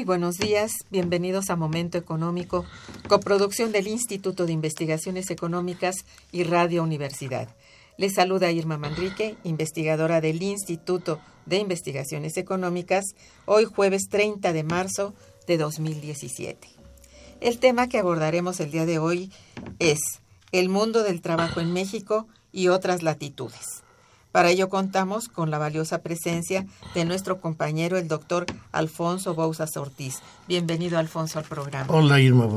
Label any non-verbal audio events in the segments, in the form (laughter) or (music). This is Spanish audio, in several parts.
Muy buenos días, bienvenidos a Momento Económico, coproducción del Instituto de Investigaciones Económicas y Radio Universidad. Les saluda Irma Manrique, investigadora del Instituto de Investigaciones Económicas, hoy jueves 30 de marzo de 2017. El tema que abordaremos el día de hoy es el mundo del trabajo en México y otras latitudes. Para ello contamos con la valiosa presencia de nuestro compañero, el doctor Alfonso Bouzas Ortiz. Bienvenido, Alfonso, al programa. Hola, Irma.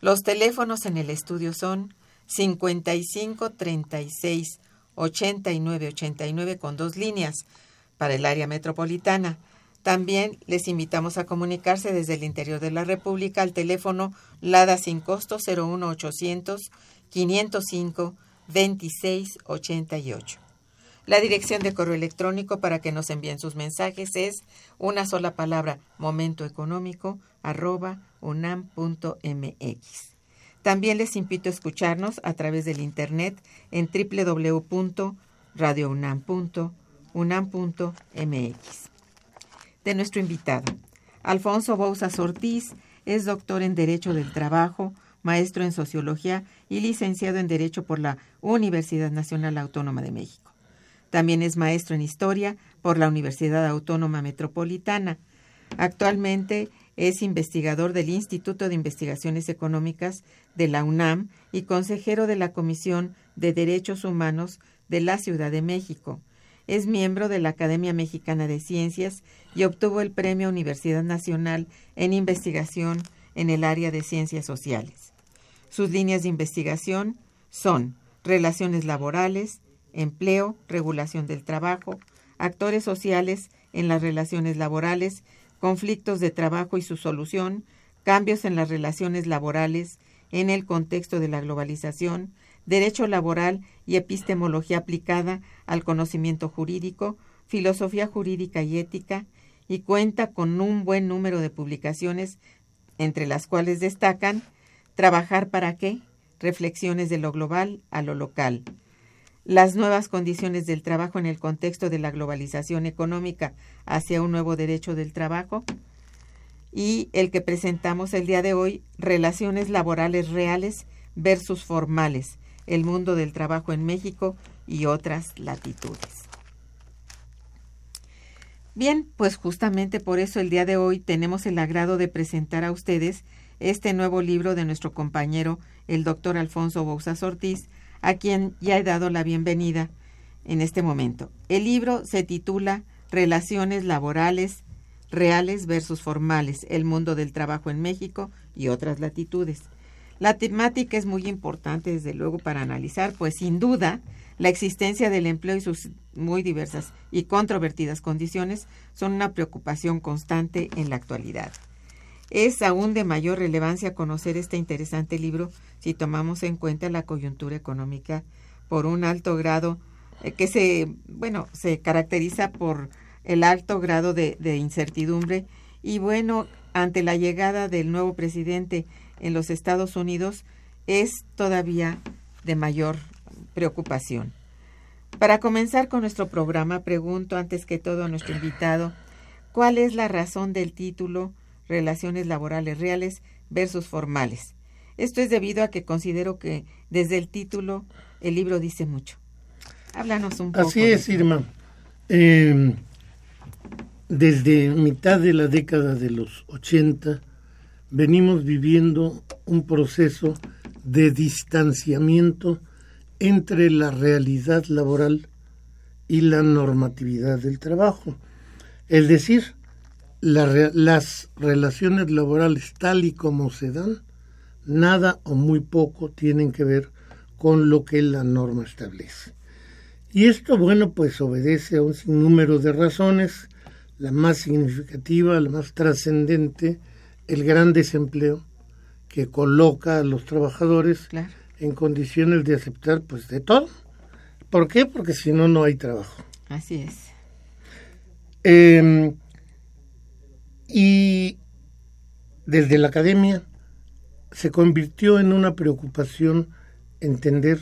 Los teléfonos en el estudio son 55 36 89 89 con dos líneas para el área metropolitana. También les invitamos a comunicarse desde el interior de la República al teléfono LADA sin costo 01800 505 2688. La dirección de correo electrónico para que nos envíen sus mensajes es una sola palabra momentoeconómico arroba unam.mx. También les invito a escucharnos a través del internet en www.radiounam.unam.mx. De nuestro invitado, Alfonso Bouzas Ortiz es doctor en Derecho del Trabajo, maestro en Sociología y licenciado en Derecho por la Universidad Nacional Autónoma de México. También es maestro en Historia por la Universidad Autónoma Metropolitana. Actualmente es investigador del Instituto de Investigaciones Económicas de la UNAM y consejero de la Comisión de Derechos Humanos de la Ciudad de México. Es miembro de la Academia Mexicana de Ciencias y obtuvo el Premio Universidad Nacional en Investigación en el área de Ciencias Sociales. Sus líneas de investigación son relaciones laborales, empleo, regulación del trabajo, actores sociales en las relaciones laborales, conflictos de trabajo y su solución, cambios en las relaciones laborales en el contexto de la globalización, derecho laboral y epistemología aplicada al conocimiento jurídico, filosofía jurídica y ética, y cuenta con un buen número de publicaciones, entre las cuales destacan Trabajar para qué? reflexiones de lo global a lo local. Las nuevas condiciones del trabajo en el contexto de la globalización económica hacia un nuevo derecho del trabajo. Y el que presentamos el día de hoy, relaciones laborales reales versus formales, el mundo del trabajo en México y otras latitudes. Bien, pues justamente por eso el día de hoy tenemos el agrado de presentar a ustedes este nuevo libro de nuestro compañero, el doctor Alfonso Bouzas Ortiz, a quien ya he dado la bienvenida en este momento. El libro se titula Relaciones laborales reales versus formales, el mundo del trabajo en México y otras latitudes. La temática es muy importante, desde luego, para analizar, pues sin duda, la existencia del empleo y sus muy diversas y controvertidas condiciones son una preocupación constante en la actualidad. Es aún de mayor relevancia conocer este interesante libro si tomamos en cuenta la coyuntura económica por un alto grado eh, que se, bueno, se caracteriza por el alto grado de, de incertidumbre y bueno, ante la llegada del nuevo presidente en los Estados Unidos es todavía de mayor preocupación. Para comenzar con nuestro programa, pregunto antes que todo a nuestro invitado, ¿cuál es la razón del título Relaciones laborales reales versus formales? Esto es debido a que considero que desde el título el libro dice mucho. Háblanos un poco. Así es, Irma. Eh, desde mitad de la década de los 80 venimos viviendo un proceso de distanciamiento entre la realidad laboral y la normatividad del trabajo. Es decir, las relaciones laborales tal y como se dan, nada o muy poco tienen que ver con lo que la norma establece. Y esto, bueno, pues obedece a un sinnúmero de razones, la más significativa, la más trascendente, el gran desempleo que coloca a los trabajadores en condiciones de aceptar pues de todo. ¿Por qué? Porque si no, no hay trabajo. Así es. Em, y desde la academia se convirtió en una preocupación entender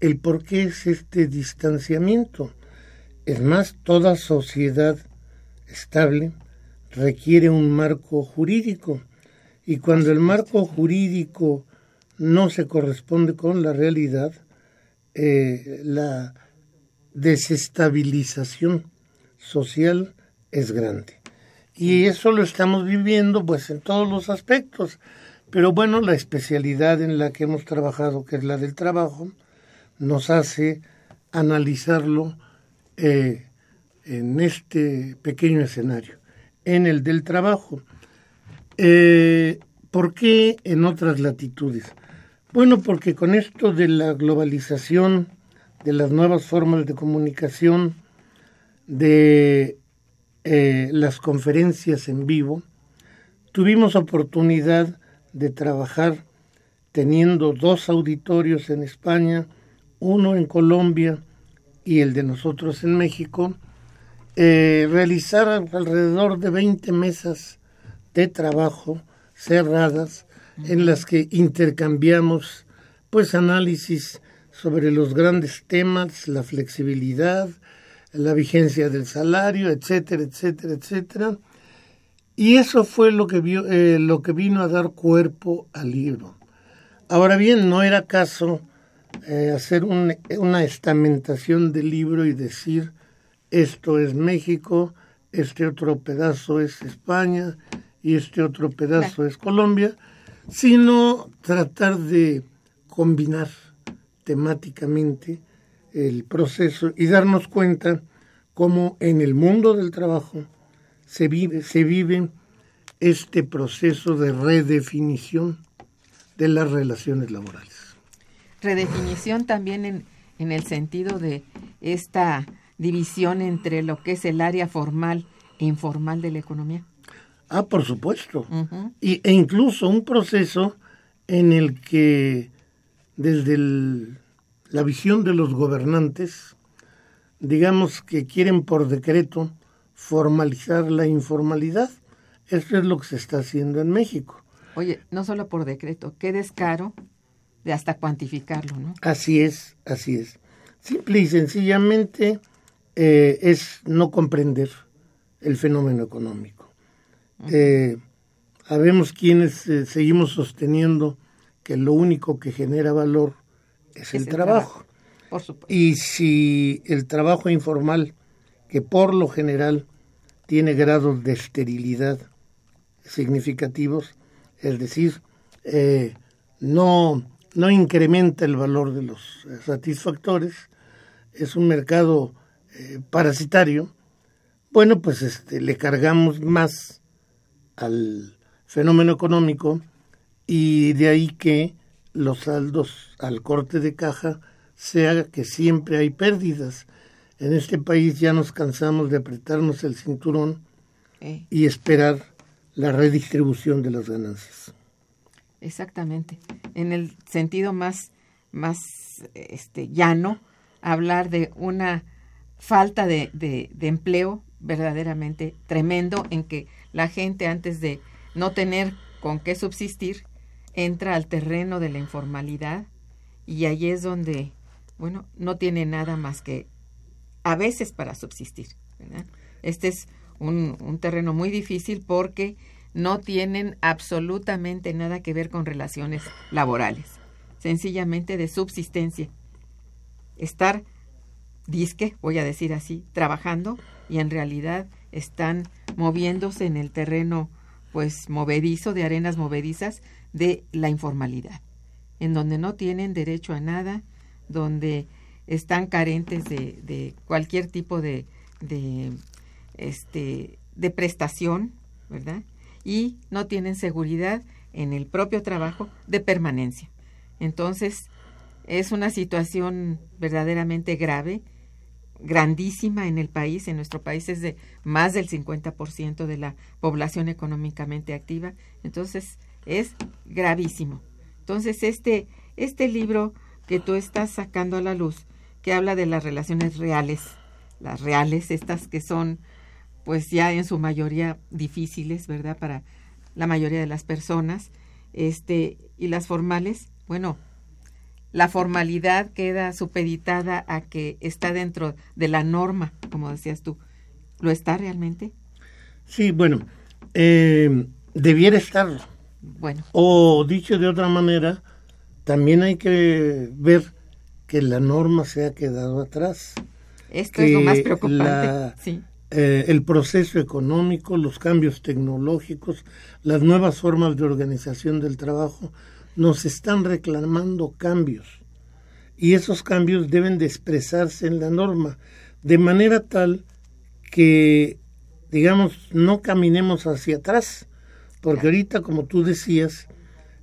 el por qué es este distanciamiento. Es más, toda sociedad estable requiere un marco jurídico y cuando el marco jurídico no se corresponde con la realidad, eh, la desestabilización social es grande. Y eso lo estamos viviendo pues en todos los aspectos. Pero bueno, la especialidad en la que hemos trabajado, que es la del trabajo, nos hace analizarlo eh, en este pequeño escenario en el del trabajo. Eh, ¿Por qué en otras latitudes? Bueno, porque con esto de la globalización, de las nuevas formas de comunicación, de eh, las conferencias en vivo, tuvimos oportunidad de trabajar teniendo dos auditorios en España, uno en Colombia y el de nosotros en México, eh, realizar alrededor de 20 mesas de trabajo cerradas en las que intercambiamos pues análisis sobre los grandes temas, la flexibilidad, la vigencia del salario, etcétera, etcétera, etcétera. Y eso fue lo que, vio, eh, lo que vino a dar cuerpo al libro. Ahora bien, no era caso eh, hacer una estamentación del libro y decir esto es México, este otro pedazo es España y este otro pedazo es Colombia, sino tratar de combinar temáticamente el proceso y darnos cuenta cómo en el mundo del trabajo se vive, se vive este proceso de redefinición de las relaciones laborales. Redefinición también en, en el sentido de esta división entre lo que es el área formal e informal de la economía? Ah, por supuesto. y, e incluso un proceso en el que desde la visión de los gobernantes, digamos que quieren por decreto formalizar la informalidad. Eso es lo que se está haciendo en México. Oye, no solo por decreto, qué descaro de hasta cuantificarlo, ¿no? Así es, así es. Simple y sencillamente eh, es no comprender el fenómeno económico. Eh, habemos quienes eh, seguimos sosteniendo que lo único que genera valor es, el, trabajo. y si el trabajo informal, que por lo general tiene grados de esterilidad significativos, es decir, no, no incrementa el valor de los satisfactores, es un mercado eh, parasitario, bueno, pues este, le cargamos más al fenómeno económico y de ahí que los saldos al corte de caja sea que siempre hay pérdidas. En este país ya nos cansamos de apretarnos el cinturón Eh, y esperar la redistribución de las ganancias. exactamente. En el sentido más, más este, llano, hablar de una falta de, de, de empleo verdaderamente tremendo en que la gente antes de no tener con qué subsistir entra al terreno de la informalidad y ahí es donde, bueno, no tiene nada más que a veces para subsistir. Este es un, un terreno muy difícil porque no tienen absolutamente nada que ver con relaciones laborales, sencillamente de subsistencia. Estar, disque, voy a decir así, trabajando y en realidad están moviéndose en el terreno pues movedizo, de arenas movedizas de la informalidad, en donde no tienen derecho a nada, donde están carentes de, de cualquier tipo de, de, este, de prestación, ¿verdad? Y no tienen seguridad en el propio trabajo de permanencia. Entonces, es una situación verdaderamente grave, grandísima en el país. En nuestro país es de más del 50% de la población económicamente activa. Entonces, es gravísimo. Entonces, este, este libro que tú estás sacando a la luz, que habla de las relaciones reales, las reales, estas que son pues ya en su mayoría difíciles, ¿verdad? Para la mayoría de las personas, este, y las formales, bueno, la formalidad queda supeditada a que está dentro de la norma, como decías tú. ¿Lo está realmente? Sí, bueno, eh, debiera estarlo. Bueno, O dicho de otra manera, también hay que ver que la norma se ha quedado atrás. esto es lo más preocupante. la- Sí, Eh, el proceso económico, los cambios tecnológicos, las nuevas formas de organización del trabajo, nos están reclamando cambios. Y esos cambios deben de expresarse en la norma, de manera tal que, digamos, no caminemos hacia atrás, porque ahorita, como tú decías,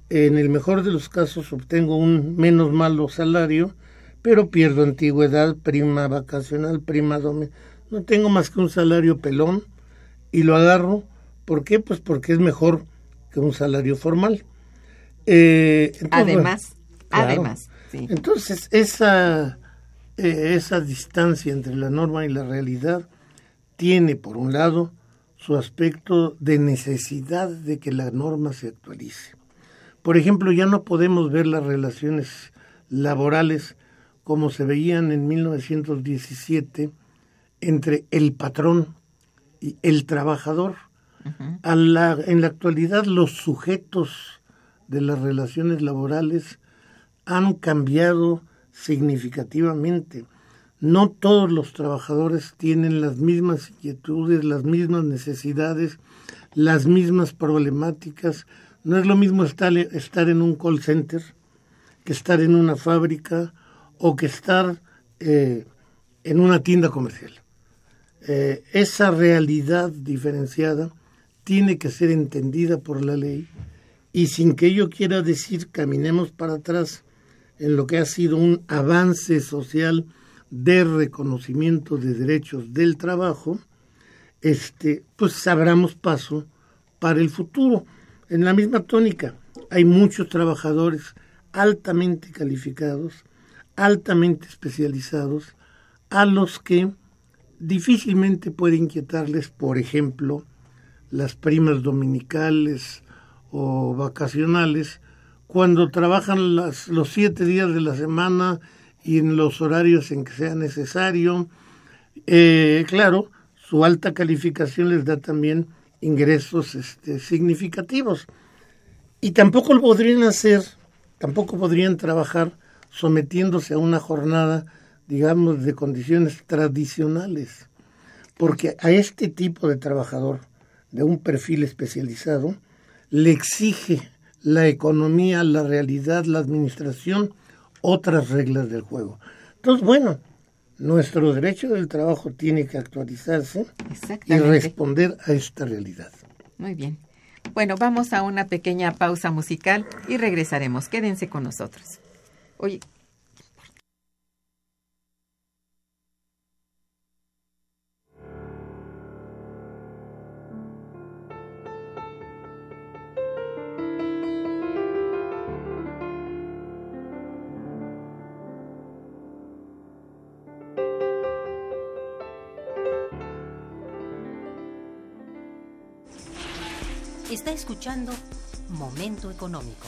en el mejor de los casos obtengo un menos malo salario, pero pierdo antigüedad, prima vacacional, prima domi- No tengo más que un salario pelón y lo agarro. ¿Por qué? Pues porque es mejor que un salario formal. Eh, entonces, además, claro. además, sí. Entonces, esa, eh, esa distancia entre la norma y la realidad tiene, por un lado, su aspecto de necesidad de que la norma se actualice. Por ejemplo, ya no podemos ver las relaciones laborales como se veían en 1917 entre el patrón y el trabajador. Ujú. A la- en la actualidad los sujetos de las relaciones laborales han cambiado significativamente. No todos los trabajadores tienen las mismas inquietudes, las mismas necesidades, las mismas problemáticas. No es lo mismo estar, estar en un call center que estar en una fábrica o que estar eh, en una tienda comercial. Eh, esa realidad diferenciada tiene que ser entendida por la ley y sin que ello quiera decir caminemos para atrás en lo que ha sido un avance social de reconocimiento de derechos del trabajo, este, pues abramos paso para el futuro. En la misma tónica, hay muchos trabajadores altamente calificados, altamente especializados, a los que difícilmente puede inquietarles, por ejemplo, las primas dominicales o vacacionales, cuando trabajan las, los siete días de la semana y en los horarios en que sea necesario. Eh, claro, su alta calificación les da también ingresos este, significativos. Y tampoco podrían hacer, tampoco podrían trabajar sometiéndose a una jornada, digamos, de condiciones tradicionales. Porque a este tipo de trabajador, de un perfil especializado, le exige la economía, la realidad, la administración, otras reglas del juego. Entonces, bueno, nuestro derecho del trabajo tiene que actualizarse y responder a esta realidad. Muy bien. Bueno, vamos a una pequeña pausa musical y regresaremos. Quédense con nosotros. Oye, Está escuchando Momento Económico.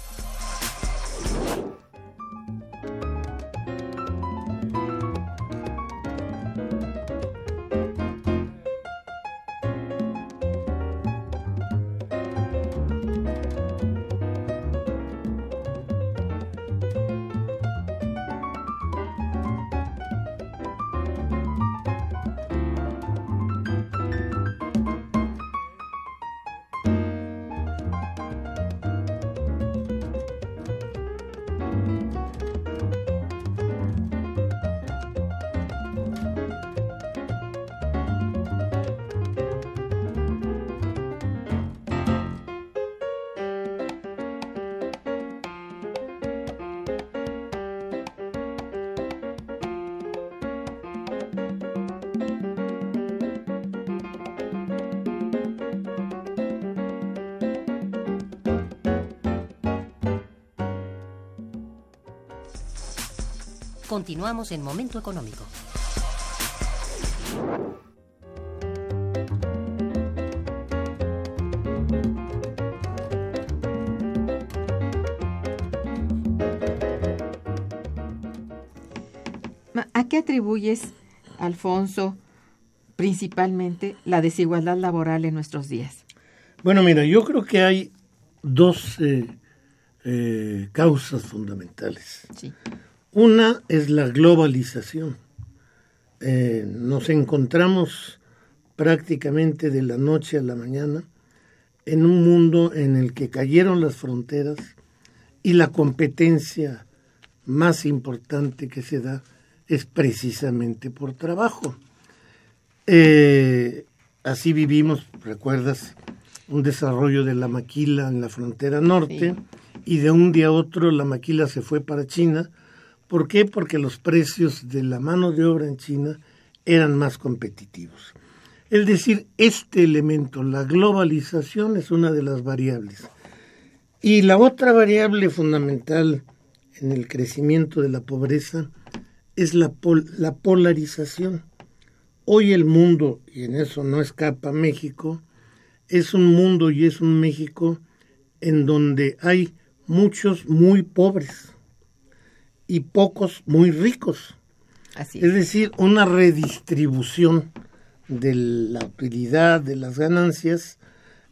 Continuamos en Momento Económico. ¿A qué atribuyes, Alfonso, principalmente la desigualdad laboral en nuestros días? Bueno, mira, yo creo que hay dos eh, eh, causas fundamentales. Sí. Una es la globalización. Eh, nos encontramos prácticamente de la noche a la mañana en un mundo en el que cayeron las fronteras y la competencia más importante que se da es precisamente por trabajo. Eh, así vivimos, recuerdas, un desarrollo de la maquila en la frontera norte y de un día a otro la maquila se fue para China ¿Por qué? Porque los precios de la mano de obra en China eran más competitivos. Es decir, este elemento, la globalización, es una de las variables. Y la otra variable fundamental en el crecimiento de la pobreza es la, la polarización. Hoy el mundo, y en eso no escapa México, es un mundo y es un México en donde hay muchos muy pobres y pocos muy ricos. Así es. decir, una redistribución de la utilidad, de las ganancias,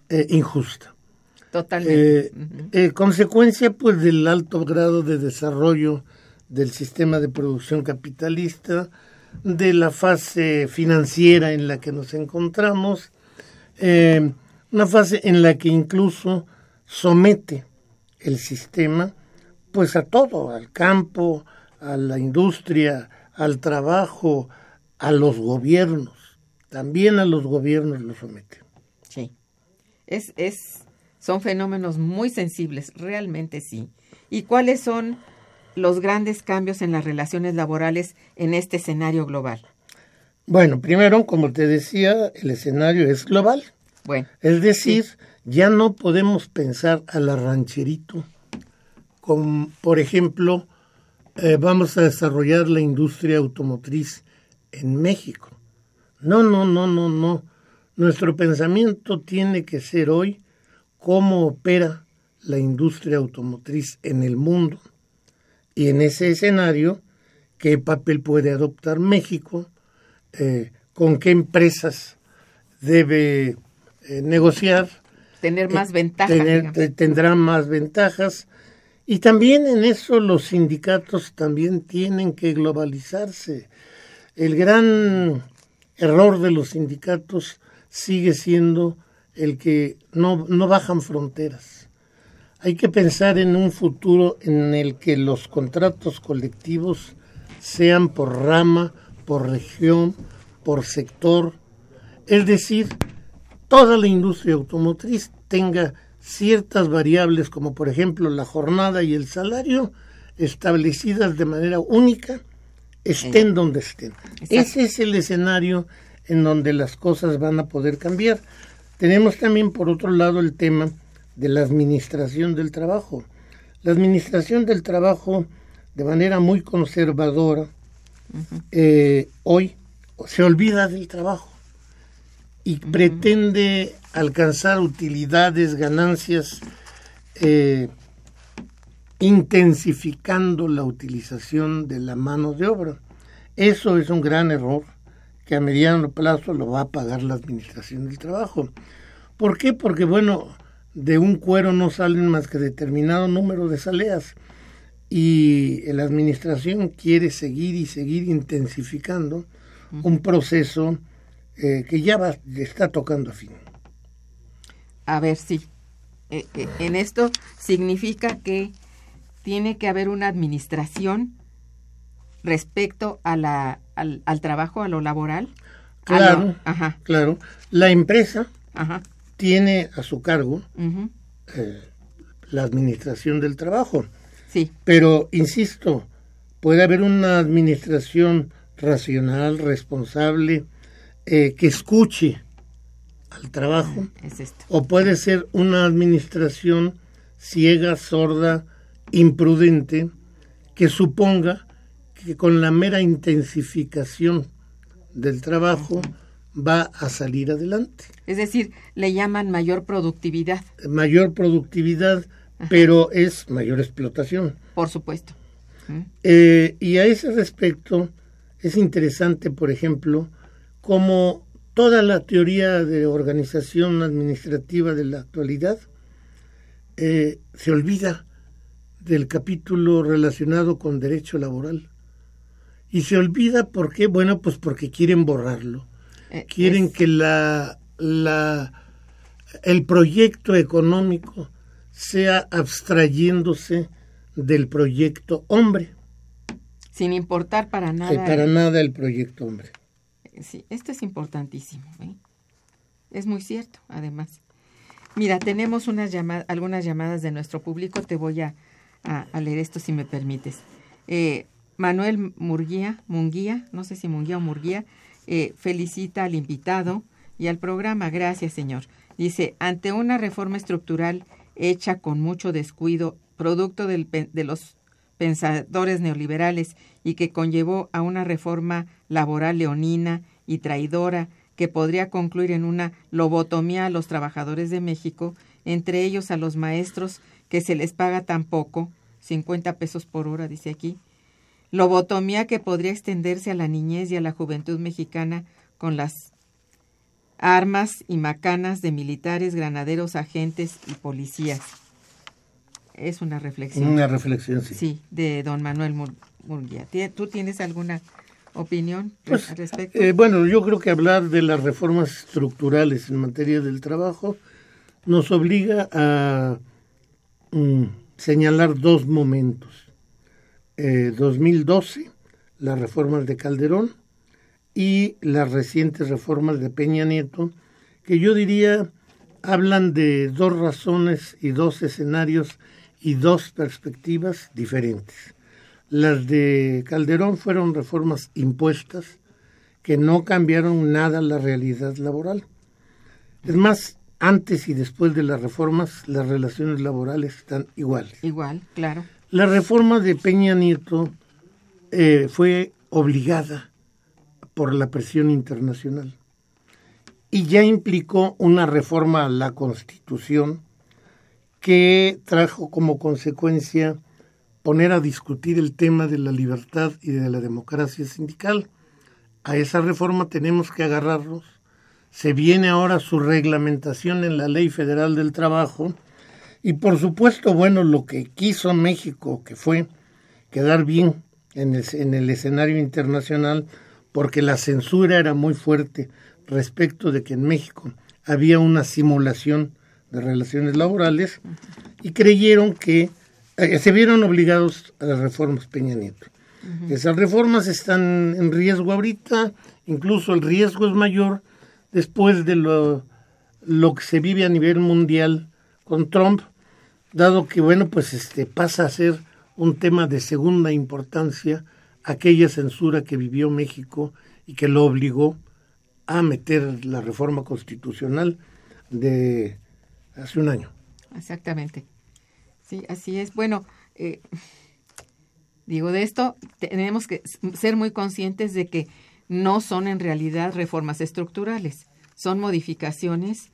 eh, injusta. Totalmente. Eh, eh, consecuencia pues del alto grado de desarrollo del sistema de producción capitalista, de la fase financiera en la que nos encontramos, una fase en la que incluso somete el sistema pues a todo, al campo, a la industria, al trabajo, a los gobiernos. También a los gobiernos lo somete. Sí. Es, es, son fenómenos muy sensibles, realmente sí. ¿Y cuáles son los grandes cambios en las relaciones laborales en este escenario global? Bueno, primero, como te decía, el escenario es global. Bueno. Es decir, ya no podemos pensar a la rancherito con, por ejemplo, eh, vamos a desarrollar la industria automotriz en México. No, no, no, no, no. Nuestro pensamiento tiene que ser hoy cómo opera la industria automotriz en el mundo. Y en ese escenario, qué papel puede adoptar México, eh, con qué empresas debe eh, negociar. Tener más ventajas. tendrán más ventajas. Y también en eso los sindicatos también tienen que globalizarse. El gran error de los sindicatos sigue siendo el que no, no bajan fronteras. Hay que pensar en un futuro en el que los contratos colectivos sean por rama, por región, por sector, es decir, toda la industria automotriz tenga ciertas variables como por ejemplo la jornada y el salario establecidas de manera única estén donde estén. Ese es el escenario en donde las cosas van a poder cambiar. Tenemos también por otro lado el tema de la administración del trabajo. La administración del trabajo de manera muy conservadora eh, hoy se olvida del trabajo y pretende alcanzar utilidades, ganancias, eh, intensificando la utilización de la mano de obra. Eso es un gran error que a mediano plazo lo va a pagar la Administración del Trabajo. ¿Por qué? Porque, bueno, de un cuero no salen más que determinado número de saleas y la Administración quiere seguir y seguir intensificando un proceso eh, que ya va, está tocando a fin. A ver, sí. Eh, eh, en esto significa que tiene que haber una administración respecto a la, al, trabajo, a lo laboral. Claro, claro. La empresa tiene a su cargo la administración del trabajo. Sí. Pero, insisto, puede haber una administración racional, responsable, eh, que escuche al trabajo, o puede ser una administración ciega, sorda, imprudente, que suponga que con la mera intensificación del trabajo va a salir adelante. Es decir, le llaman mayor productividad. Mayor productividad, pero es mayor explotación. Por supuesto. Eh, y a ese respecto es interesante, por ejemplo, como toda la teoría de organización administrativa de la actualidad eh, se olvida del capítulo relacionado con derecho laboral. Y se olvida por qué, bueno, pues porque quieren borrarlo. Eh, quieren que la, la, el proyecto económico sea abstrayéndose del proyecto hombre. Sin importar para nada. para nada el proyecto hombre sí, esto es importantísimo. ¿eh? Es muy cierto, además. Mira, tenemos unas llamadas, algunas llamadas de nuestro público. Te voy a, leer esto si me permites. Eh, Manuel Murguía, Munguía, no sé si Munguía o Murguía, eh, felicita al invitado y al programa. Gracias, señor. Dice, ante una reforma estructural hecha con mucho descuido, producto del, de los pensadores neoliberales y que conllevó a una reforma laboral leonina y traidora que podría concluir en una lobotomía a los trabajadores de México, entre ellos a los maestros que se les paga tan poco, 50 pesos por hora, dice aquí, lobotomía que podría extenderse a la niñez y a la juventud mexicana con las armas y macanas de militares, granaderos, agentes y policías. Es una reflexión. Una reflexión, sí. Sí, de don Manuel Murguía. ¿Tú tienes alguna opinión Pues, al respecto? eh, bueno, yo creo que hablar de las reformas estructurales en materia del trabajo nos obliga a mm, señalar dos momentos. Eh, 2012, las reformas de Calderón y las recientes reformas de Peña Nieto, que yo diría hablan de dos razones y dos escenarios y dos perspectivas diferentes. Las de Calderón fueron reformas impuestas que no cambiaron nada la realidad laboral. Es más, antes y después de las reformas, las relaciones laborales están iguales. Igual, claro. La reforma de Peña Nieto eh, fue obligada por la presión internacional y ya implicó una reforma a la Constitución que trajo como consecuencia poner a discutir el tema de la libertad y de la democracia sindical. A esa reforma tenemos que agarrarnos. Se viene ahora su reglamentación en la Ley Federal del Trabajo y por supuesto, bueno, lo que quiso México, que fue quedar bien en el, en el escenario internacional, porque la censura era muy fuerte respecto de que en México había una simulación de relaciones laborales y creyeron que eh, se vieron obligados a las reformas Peña Nieto. Esas reformas están en riesgo ahorita, incluso el riesgo es mayor después de lo, lo que se vive a nivel mundial con Trump, dado que bueno, pues este pasa a ser un tema de segunda importancia aquella censura que vivió México y que lo obligó a meter la reforma constitucional de hace un año. Exactamente. Sí, así es. Bueno, eh, digo, de esto tenemos que ser muy conscientes de que no son en realidad reformas estructurales, son modificaciones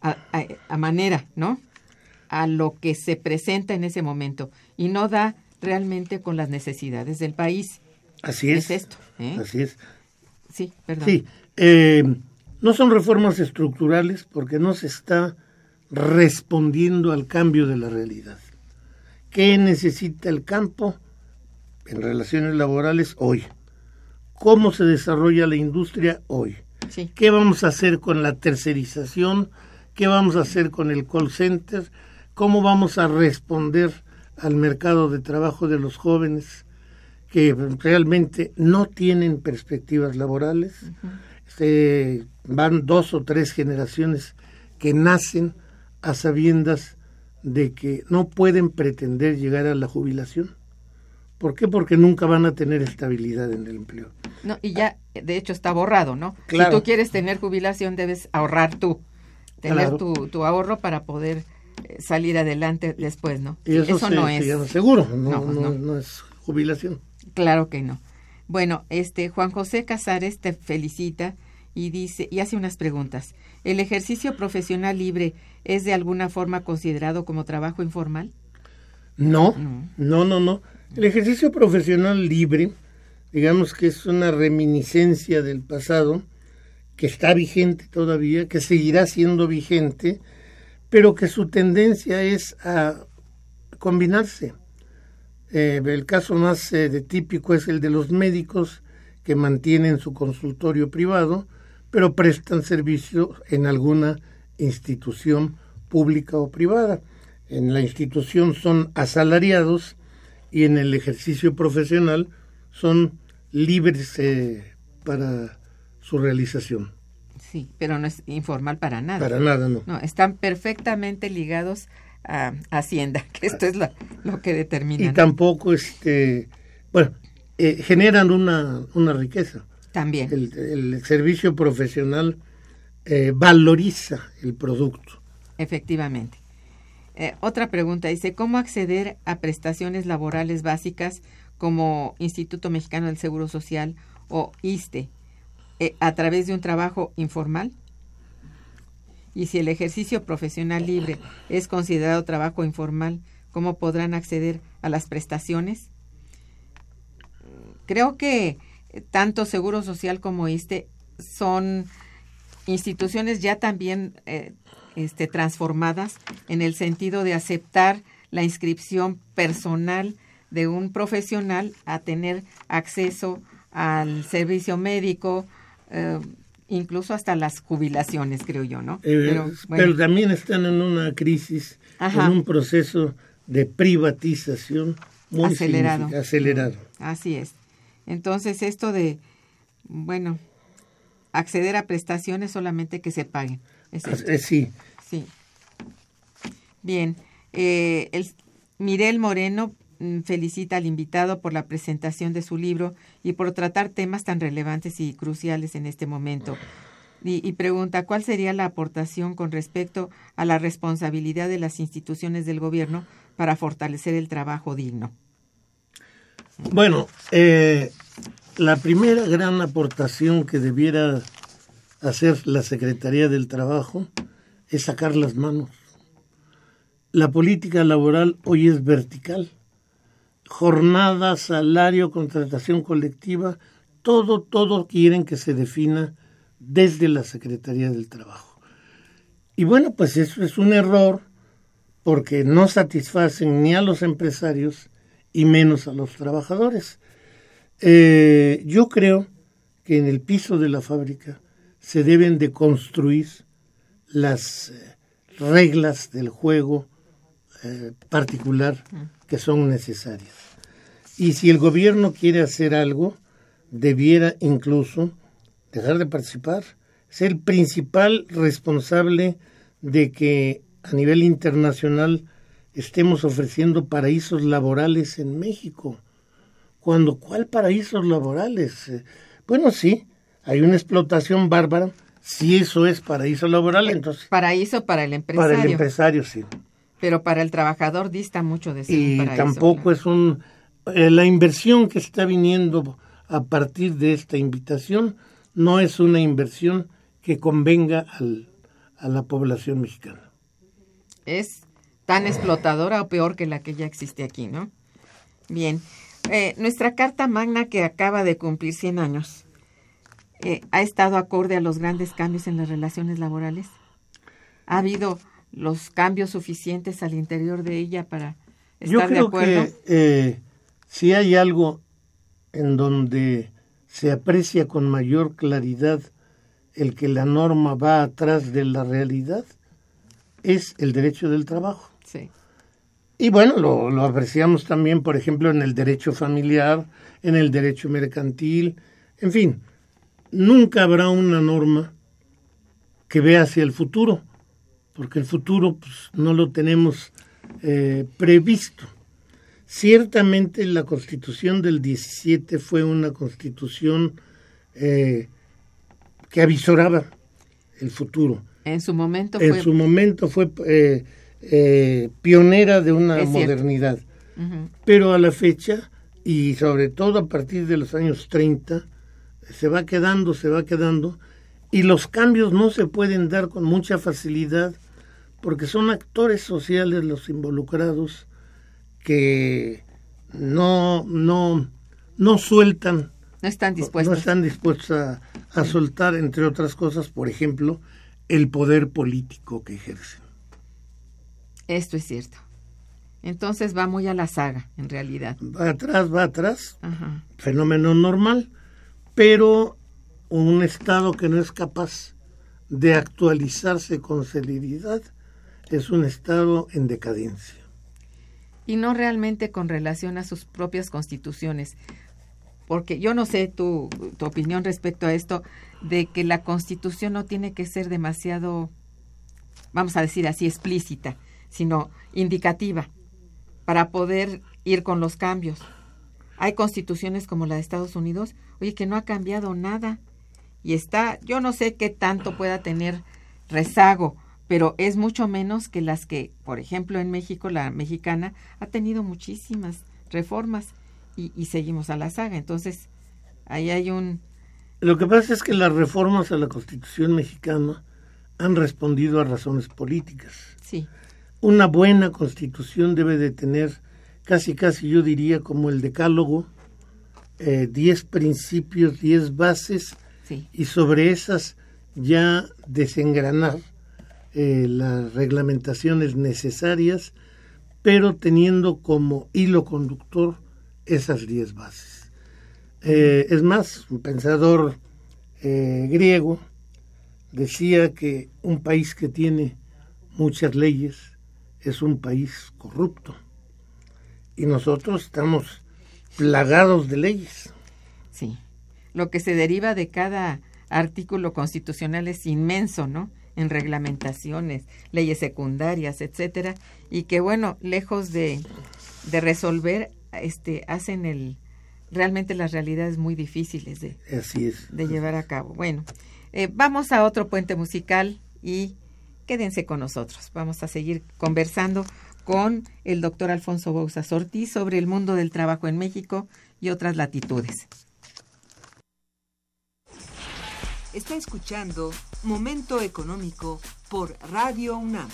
a, a, a manera, ¿no? A lo que se presenta en ese momento y no da realmente con las necesidades del país. Así es. Es esto. ¿eh? Así es. Sí, perdón. Sí, eh, no son reformas estructurales porque no se está respondiendo al cambio de la realidad. ¿Qué necesita el campo en relaciones laborales hoy? ¿Cómo se desarrolla la industria hoy? Sí. ¿Qué vamos a hacer con la tercerización? ¿Qué vamos a hacer con el call center? ¿Cómo vamos a responder al mercado de trabajo de los jóvenes que realmente no tienen perspectivas laborales? van dos o tres generaciones que nacen a sabiendas de que no pueden pretender llegar a la jubilación. ¿Por qué? Porque nunca van a tener estabilidad en el empleo. No, y ya, de hecho, está borrado, ¿no? Claro. Si tú quieres tener jubilación, debes ahorrar tú, tener Claro. tu, tu ahorro para poder salir adelante después, ¿no? Y eso, se, no es. llama seguro, no, No, no- es jubilación. Claro que no. Bueno, este Juan José Casares te felicita y dice y hace unas preguntas. ¿El ejercicio profesional libre es de alguna forma considerado como trabajo informal? No. no, no, no. El ejercicio profesional libre, digamos que es una reminiscencia del pasado, que está vigente todavía, que seguirá siendo vigente, pero que su tendencia es a combinarse. Eh, el caso más eh, de típico es el de los médicos que mantienen su consultorio privado, pero prestan servicio en alguna institución pública o privada. En la institución son asalariados y en el ejercicio profesional son libres eh, para su realización. Sí, pero no es informal para nada. Para nada, no. No, están perfectamente ligados a Hacienda, (laughs) que esto es lo, lo que determina. Y tampoco, este, bueno, eh, generan una, una riqueza. También. El, el servicio profesional eh, valoriza el producto. Efectivamente. Eh, otra pregunta dice, ¿cómo acceder a prestaciones laborales básicas como Instituto Mexicano del Seguro Social o ISTE eh, a través de un trabajo informal? Y si el ejercicio profesional libre es considerado trabajo informal, ¿cómo podrán acceder a las prestaciones? Creo que tanto Seguro Social como ISTE son instituciones ya también eh, este, transformadas en el sentido de aceptar la inscripción personal de un profesional a tener acceso al servicio médico, eh, incluso hasta las jubilaciones, creo yo, ¿no? Eh, pero, también están en una crisis, en un proceso de privatización muy acelerado. acelerado. Así es. Entonces, esto de, bueno, acceder a prestaciones solamente que se paguen. Eh, sí. Sí. Bien. Eh, el, Mirel Moreno felicita al invitado por la presentación de su libro y por tratar temas tan relevantes y cruciales en este momento. Y, y, pregunta, ¿cuál sería la aportación con respecto a la responsabilidad de las instituciones del gobierno para fortalecer el trabajo digno? Bueno, eh, la primera gran aportación que debiera hacer la Secretaría del Trabajo es sacar las manos. La política laboral hoy es vertical. Jornada, salario, contratación colectiva, todo, todo quieren que se defina desde la Secretaría del Trabajo. Y bueno, pues eso es un error porque no satisfacen ni a los empresarios y menos a los trabajadores. Eh, yo creo que en el piso de la fábrica se deben de construir las eh, reglas del juego eh, particular que son necesarias. Y si el gobierno quiere hacer algo, debiera incluso dejar de participar, ser el principal responsable de que a nivel internacional estemos ofreciendo paraísos laborales en México. Cuando, ¿cuál paraísos laborales? Eh, bueno, sí, hay una explotación bárbara. Si eso es paraíso laboral, entonces... Paraíso para el empresario. Para el empresario, sí. Pero para el trabajador dista mucho de ser y tampoco es un... Eh, la inversión que está viniendo a partir de esta invitación no es una inversión que convenga al, a la población mexicana. Es tan explotadora o peor que la que ya existe aquí, ¿no? Bien, eh, nuestra Carta Magna que acaba de cumplir 100 años, eh, ¿ha estado acorde a los grandes cambios en las relaciones laborales? ¿Ha habido los cambios suficientes al interior de ella para estar de acuerdo? Que, eh, si hay algo en donde se aprecia con mayor claridad el que la norma va atrás de la realidad, es el derecho del trabajo. Y bueno, lo, apreciamos también, por ejemplo, en el derecho familiar, en el derecho mercantil, en fin, nunca habrá una norma que vea hacia el futuro, porque el futuro pues, no lo tenemos eh, previsto. Ciertamente la constitución del 17 fue una constitución eh, que avisoraba el futuro. En su momento fue... En su momento fue eh, eh, pionera de una modernidad. Pero a la fecha, y sobre todo a partir de los años 30, se va quedando, se va quedando, y los cambios no se pueden dar con mucha facilidad porque son actores sociales los involucrados que no, no, no sueltan. No están dispuestos. No están dispuestos a, a soltar, entre otras cosas, por ejemplo, el poder político que ejercen. Esto es cierto. Entonces va muy a la saga, en realidad. Va atrás, va atrás. Fenómeno normal, pero un Estado que no es capaz de actualizarse con celeridad es un Estado en decadencia. Y no realmente con relación a sus propias constituciones. Porque yo no sé tu, tu opinión respecto a esto, de que la constitución no tiene que ser demasiado, vamos a decir así, explícita sino indicativa para poder ir con los cambios. Hay constituciones como la de Estados Unidos, oye, que no ha cambiado nada y está, yo no sé qué tanto pueda tener rezago pero es mucho menos que las que, por ejemplo, en México, la mexicana ha tenido muchísimas reformas y, y seguimos a la saga. Entonces, ahí hay un... Lo que pasa es que las reformas a la Constitución mexicana han respondido a razones políticas. Sí. Una buena constitución debe de tener casi casi yo diría como el decálogo, eh, diez principios, diez bases Sí. y sobre esas ya desengranar eh, las reglamentaciones necesarias, pero teniendo como hilo conductor esas diez bases. Eh, es más, un pensador eh, griego decía que un país que tiene muchas leyes es un país corrupto. Y nosotros estamos plagados de leyes. Sí. Lo que se deriva de cada artículo constitucional es inmenso, ¿no? En reglamentaciones, leyes secundarias, etcétera, y que bueno, lejos de, de resolver, este, hacen el realmente las realidades muy difíciles de, Así es. de llevar a cabo. Bueno, eh, vamos a otro puente musical y quédense con nosotros. Vamos a seguir conversando con el doctor Alfonso Bouzas Ortiz sobre el mundo del trabajo en México y otras latitudes. Está escuchando Momento Económico por Radio UNAM.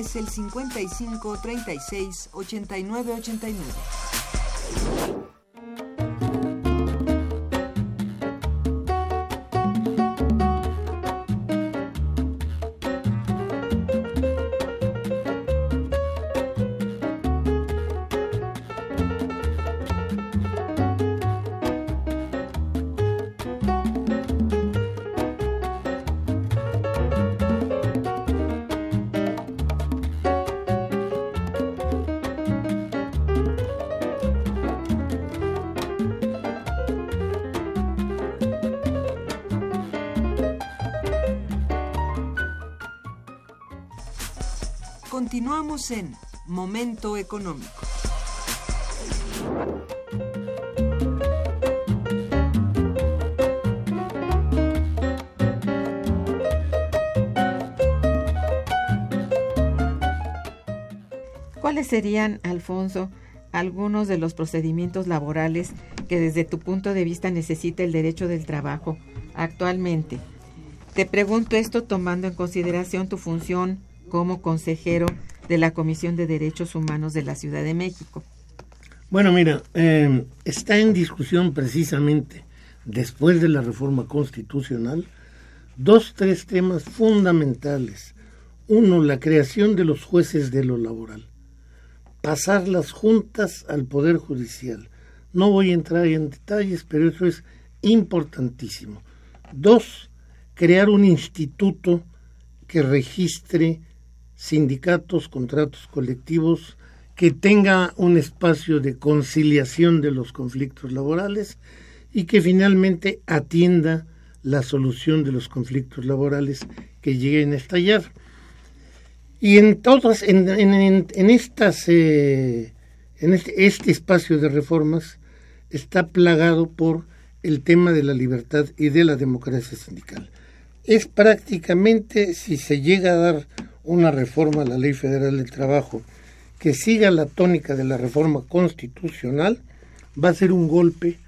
Es el 55 36 89 89. En Momento Económico. ¿Cuáles serían, Alfonso, algunos de los procedimientos laborales que desde tu punto de vista necesita el derecho del trabajo actualmente? Te pregunto esto tomando en consideración tu función como consejero de la Comisión de Derechos Humanos de la Ciudad de México. Bueno, mira, eh, está en discusión precisamente después de la reforma constitucional dos, tres temas fundamentales. Uno, la creación de los jueces de lo laboral. Pasar las juntas al Poder Judicial. No voy a entrar en detalles, pero eso es importantísimo. Dos, crear un instituto que registre sindicatos, contratos colectivos, que tenga un espacio de conciliación de los conflictos laborales y que finalmente atienda la solución de los conflictos laborales que lleguen a estallar. Y en todas, en, en, en estas, eh, en este, este espacio de reformas está plagado por el tema de la libertad y de la democracia sindical. Es prácticamente, si se llega a dar una reforma a la Ley Federal del Trabajo que siga la tónica de la reforma constitucional va a ser un golpe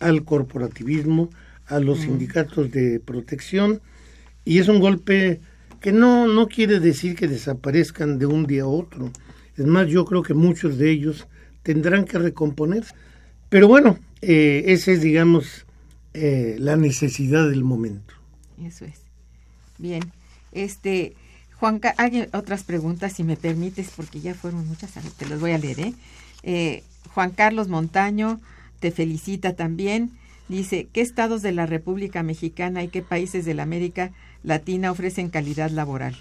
al corporativismo, a los sindicatos de protección, y es un golpe que no, no quiere decir que desaparezcan de un día a otro. Es más, yo creo que muchos de ellos tendrán que recomponerse. Pero bueno, eh, esa es, digamos, eh, la necesidad del momento. Eso es. Bien. Este, Hay otras preguntas, si me permites, porque ya fueron muchas, te las voy a leer. ¿eh? eh Juan Carlos Montaño te felicita también. Dice, ¿qué estados de la República Mexicana y qué países de la América Latina ofrecen calidad laboral?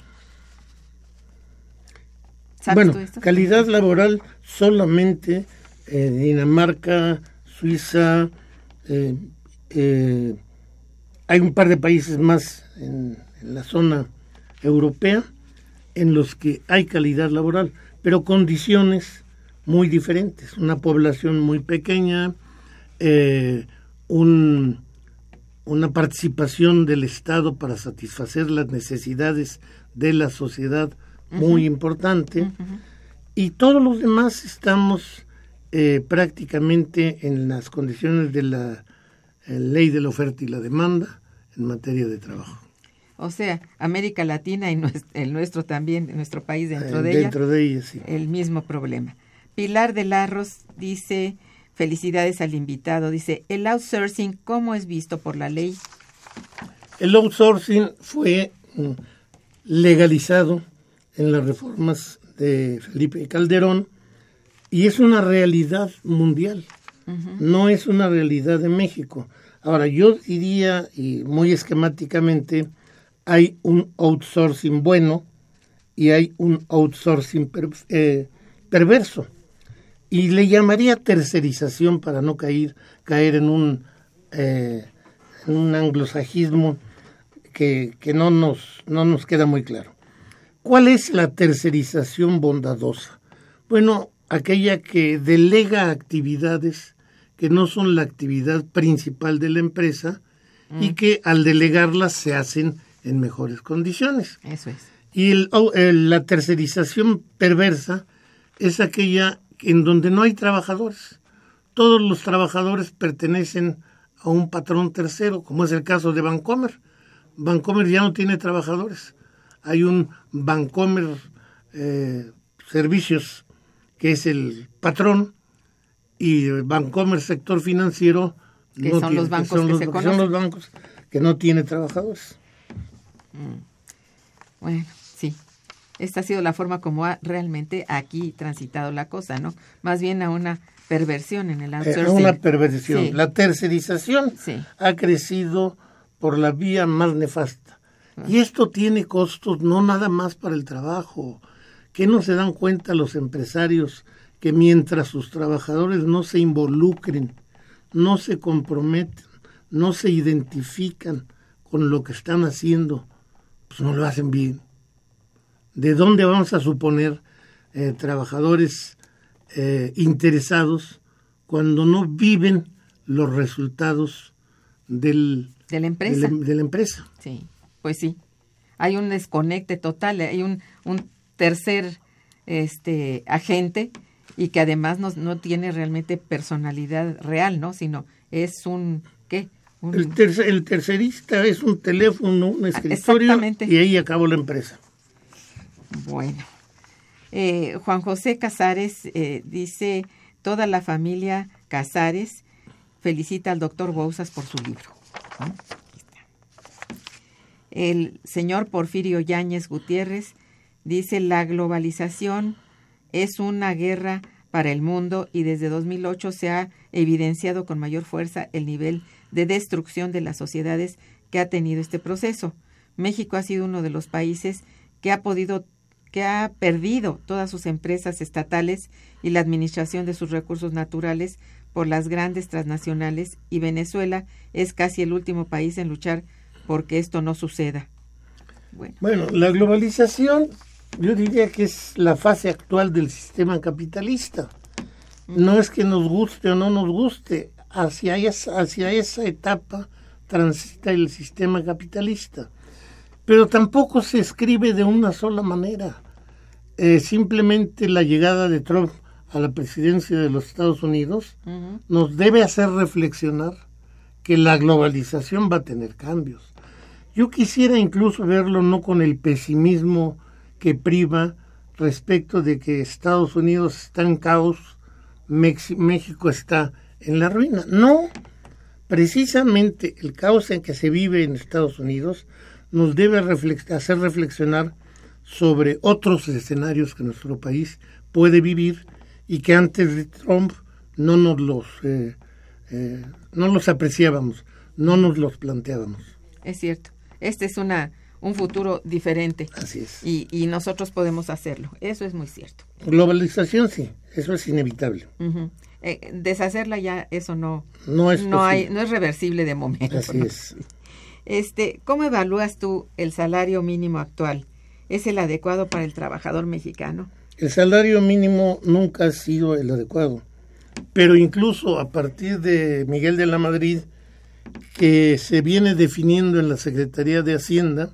bueno, calidad laboral solamente eh, Dinamarca, Suiza, eh, hay un par de países más en, en, la zona europea en los que hay calidad laboral, pero condiciones muy diferentes. Una población muy pequeña, eh, un, una participación del Estado para satisfacer las necesidades de la sociedad muy importante y todos los demás estamos eh, prácticamente en las condiciones de la eh, ley de la oferta y la demanda en materia de trabajo. O sea, América Latina y el nuestro también, nuestro país dentro de ella. Dentro de ella, sí. El mismo problema. Pilar de Larros dice, Felicidades al invitado. Dice, el outsourcing, ¿cómo es visto por la ley? El outsourcing fue mm, legalizado en las reformas de Felipe Calderón y es una realidad mundial, no es una realidad de México. Ahora, yo diría, y muy esquemáticamente, hay un outsourcing bueno y hay un outsourcing eh, perverso y le llamaría tercerización para no caer, caer en un, eh, en un anglosajismo que, que, no, nos, no nos queda muy claro. ¿Cuál es la tercerización bondadosa? Bueno, aquella que delega actividades que no son la actividad principal de la empresa y mm. que al delegarlas se hacen en mejores condiciones. Eso es. Y el, la tercerización perversa es aquella en donde no hay trabajadores. Todos los trabajadores pertenecen a un patrón tercero, como es el caso de Vancomer. Vancomer ya no tiene trabajadores. Hay un Vancomer eh, Servicios, que es el patrón, y Vancomer Sector Financiero, que son los bancos que, son los bancos que no tiene trabajadores. Mm. Bueno, sí esta ha sido la forma como ha realmente aquí transitado la cosa, ¿no? Más bien a una perversión en el outsourcing. A una perversión. La tercerización ha crecido por la vía más nefasta. Ah. Y esto tiene costos no nada más para el trabajo. que no se dan cuenta los empresarios que mientras sus trabajadores no se involucren, no se comprometen, no se identifican con lo que están haciendo, pues no lo hacen bien de dónde vamos a suponer eh, trabajadores eh, interesados cuando no viven los resultados del, de la empresa. De la, empresa. Sí, pues sí. Hay un desconecte total, hay un, un tercer este agente y que además no, no tiene realmente personalidad real, ¿no? Sino es un El, el, tercerista es un teléfono, un escritorio y ahí acabó la empresa. Bueno, eh, Juan José Casares eh, dice, toda la familia Casares felicita al doctor Bousas por su libro. El señor Porfirio Yáñez Gutiérrez dice, la globalización es una guerra para el mundo y desde 2008 se ha evidenciado con mayor fuerza el nivel de destrucción de las sociedades que ha tenido este proceso. México ha sido uno de los países que ha podido que ha perdido todas sus empresas estatales y la administración de sus recursos naturales por las grandes transnacionales y Venezuela es casi el último país en luchar porque esto no suceda. Bueno, la globalización yo diría que es la fase actual del sistema capitalista. No es que nos guste o no nos guste, hacia esa, hacia esa etapa transita el sistema capitalista pero tampoco se escribe de una sola manera. eh, simplemente la llegada de Trump a la presidencia de los Estados Unidos nos debe hacer reflexionar que la globalización va a tener cambios. Yo quisiera incluso verlo no con el pesimismo que priva respecto de que Estados Unidos está en caos, México está en la ruina. No, precisamente el caos en que se vive en Estados Unidos nos debe hacer reflexionar sobre otros escenarios que nuestro país puede vivir y que antes de Trump no nos los eh, eh, no los apreciábamos, no nos los planteábamos. Es cierto. Este es una un futuro diferente. Así es. Y, y nosotros podemos hacerlo. Eso es muy cierto. Globalización sí, eso es inevitable. Eh, deshacerla ya, eso no, no es no hay, no es reversible de momento. Así es. (laughs) Este, ¿cómo evalúas tú el salario mínimo actual? ¿Es el adecuado para el trabajador mexicano? El salario mínimo nunca ha sido el adecuado, pero incluso a partir de Miguel de la Madrid, que se viene definiendo en la Secretaría de Hacienda,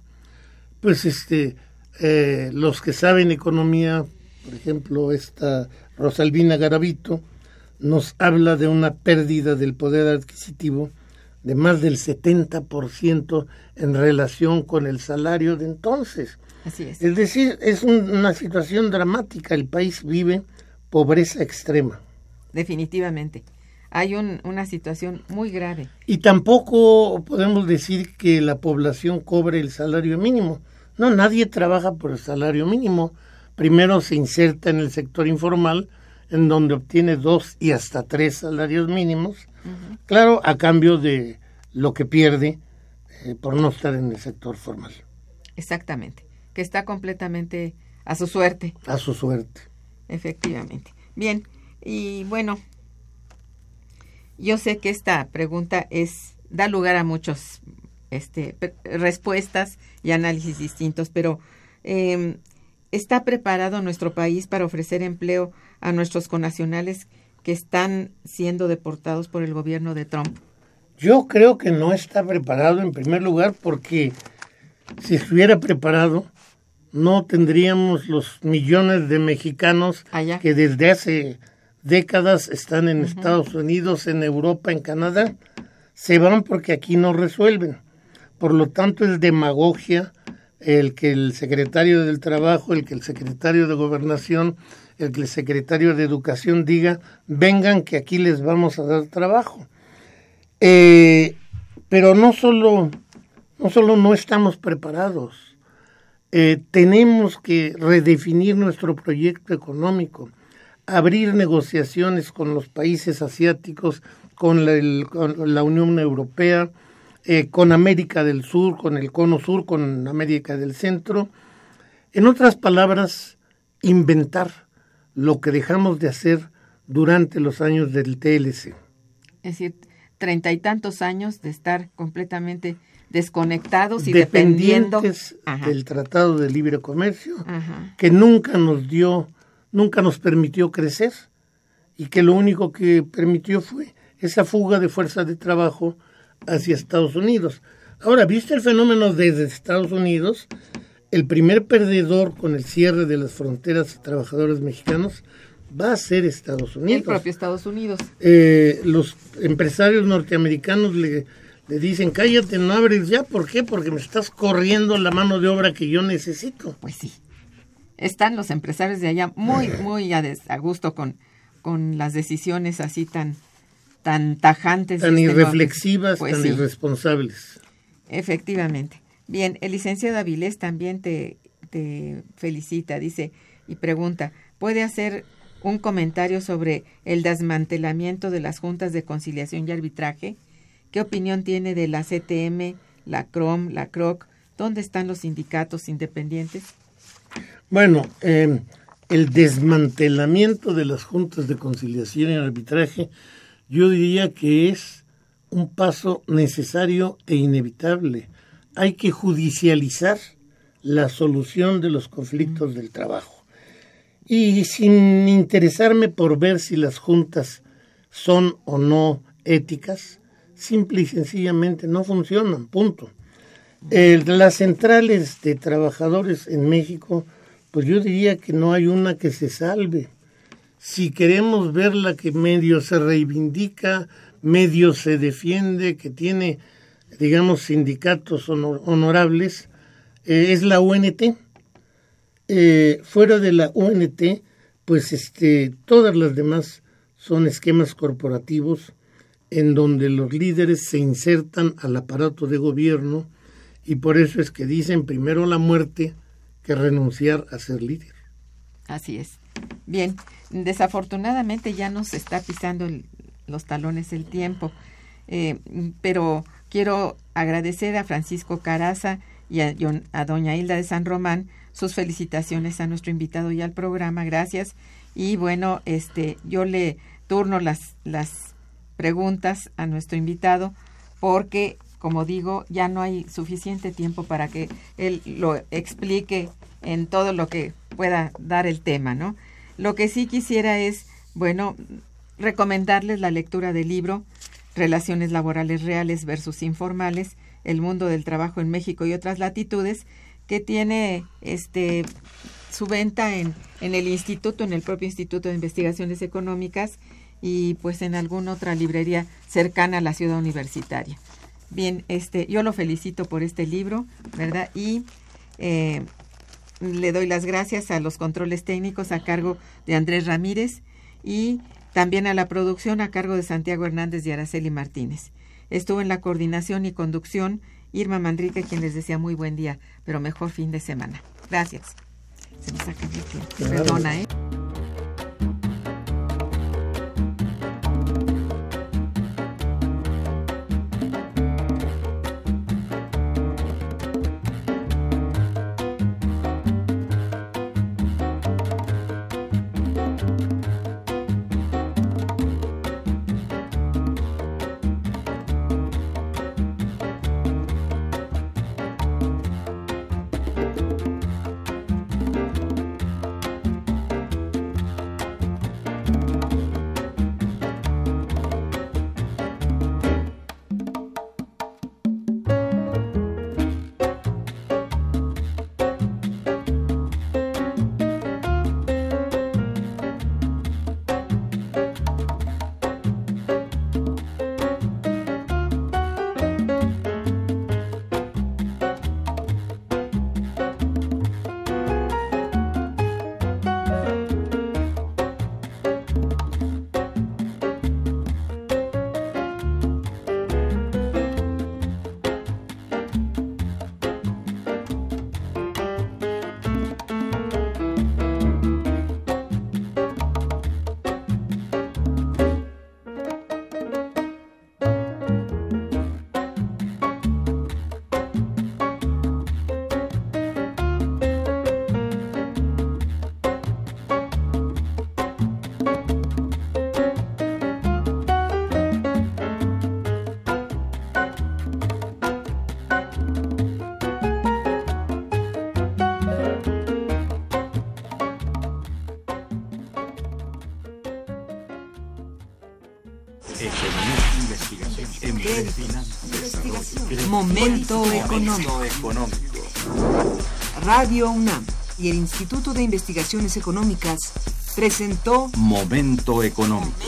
pues este, eh, los que saben economía, por ejemplo, esta Rosalvina Garavito, nos habla de una pérdida del poder adquisitivo de más del 70% en relación con el salario de entonces. Así es. Es decir, es una situación dramática. El país vive pobreza extrema. Definitivamente. Hay una situación muy grave. Y tampoco podemos decir que la población cobre el salario mínimo. No, nadie trabaja por el salario mínimo. Primero se inserta en el sector informal en donde obtiene dos y hasta tres salarios mínimos, claro, a cambio de lo que pierde eh, por no estar en el sector formal. Exactamente, que está completamente a su suerte. A su suerte. Efectivamente. Bien, y bueno, yo sé que esta pregunta es da lugar a muchas este, respuestas y análisis distintos, pero eh, ¿está preparado nuestro país para ofrecer empleo a nuestros conacionales que están siendo deportados por el gobierno de Trump? Yo creo que no está preparado en primer lugar porque si estuviera preparado no tendríamos los millones de mexicanos que desde hace décadas están en Estados Unidos, en Europa, en Canadá. Se van porque aquí no resuelven. Por lo tanto es demagogia el que el secretario del Trabajo, el que el secretario de Gobernación el que el secretario de Educación diga, vengan que aquí les vamos a dar trabajo. Eh, pero no solo, no solo no estamos preparados, eh, tenemos que redefinir nuestro proyecto económico, abrir negociaciones con los países asiáticos, con la, Unión Europea, eh, con América del Sur, con el Cono Sur, con América del Centro. En otras palabras, inventar lo que dejamos de hacer durante los años del TLC. Es decir, treinta y tantos años de estar completamente desconectados y dependiendo del Tratado de Libre Comercio, que nunca nos dio, nunca nos permitió crecer y que lo único que permitió fue esa fuga de fuerza de trabajo hacia Estados Unidos. Ahora, ¿viste el fenómeno desde Estados Unidos? el primer perdedor con el cierre de las fronteras de trabajadores mexicanos va a ser Estados Unidos. El propio Estados Unidos. Eh, los empresarios norteamericanos le, le dicen, cállate, no abres ya. ¿Por qué? Porque me estás corriendo la mano de obra que yo necesito. Pues sí. Están los empresarios de allá muy, muy a, gusto con, con las decisiones así tan, tan tajantes. Tan este irreflexivas, pues tan irresponsables. Efectivamente. Bien, el licenciado Avilés también te, felicita, dice y pregunta, ¿puede hacer un comentario sobre el desmantelamiento de las juntas de conciliación y arbitraje? ¿Qué opinión tiene de la CTM, la CROM, la CROC? ¿Dónde están los sindicatos independientes? Bueno, em, el desmantelamiento de las juntas de conciliación y arbitraje, yo diría que es un paso necesario e inevitable hay que judicializar la solución de los conflictos del trabajo. Y sin interesarme por ver si las juntas son o no éticas, simple y sencillamente no funcionan, punto. las centrales de trabajadores en México pues yo diría que no hay una que se salve. Si queremos ver la que medio se reivindica, medio se defiende, que tiene, digamos, sindicatos honorables, eh, es la UNT. Eh, fuera de la UNT, pues este, todas las demás son esquemas corporativos en donde los líderes se insertan al aparato de gobierno y por eso es que dicen primero la muerte que renunciar a ser líder. Así es. Bien, desafortunadamente ya nos está pisando los talones el tiempo, eh, pero quiero agradecer a Francisco Caraza y a, a doña Hilda de San Román sus felicitaciones a nuestro invitado y al programa, gracias. Y bueno, este, yo le turno las, las preguntas a nuestro invitado porque, como digo, ya no hay suficiente tiempo para que él lo explique en todo lo que pueda dar el tema, ¿no? Lo que sí quisiera es, bueno, recomendarles la lectura del libro Relaciones laborales reales versus informales, el mundo del trabajo en México y otras latitudes, que tiene este su venta en, en el instituto, en el propio Instituto de Investigaciones Económicas y pues en alguna otra librería cercana a la ciudad universitaria. Bien, este, yo lo felicito por este libro, ¿verdad? Y eh, le doy las gracias a los controles técnicos a cargo de Andrés Ramírez y también a la producción a cargo de Santiago Hernández y Araceli Martínez. Estuvo en la coordinación y conducción Irma Manrique, quien les decía muy buen día, pero mejor fin de semana. Gracias. Se me saca el tiempo. Perdona, ¿eh? Momento económico. Radio UNAM y el Instituto de Investigaciones Económicas presentó Momento económico.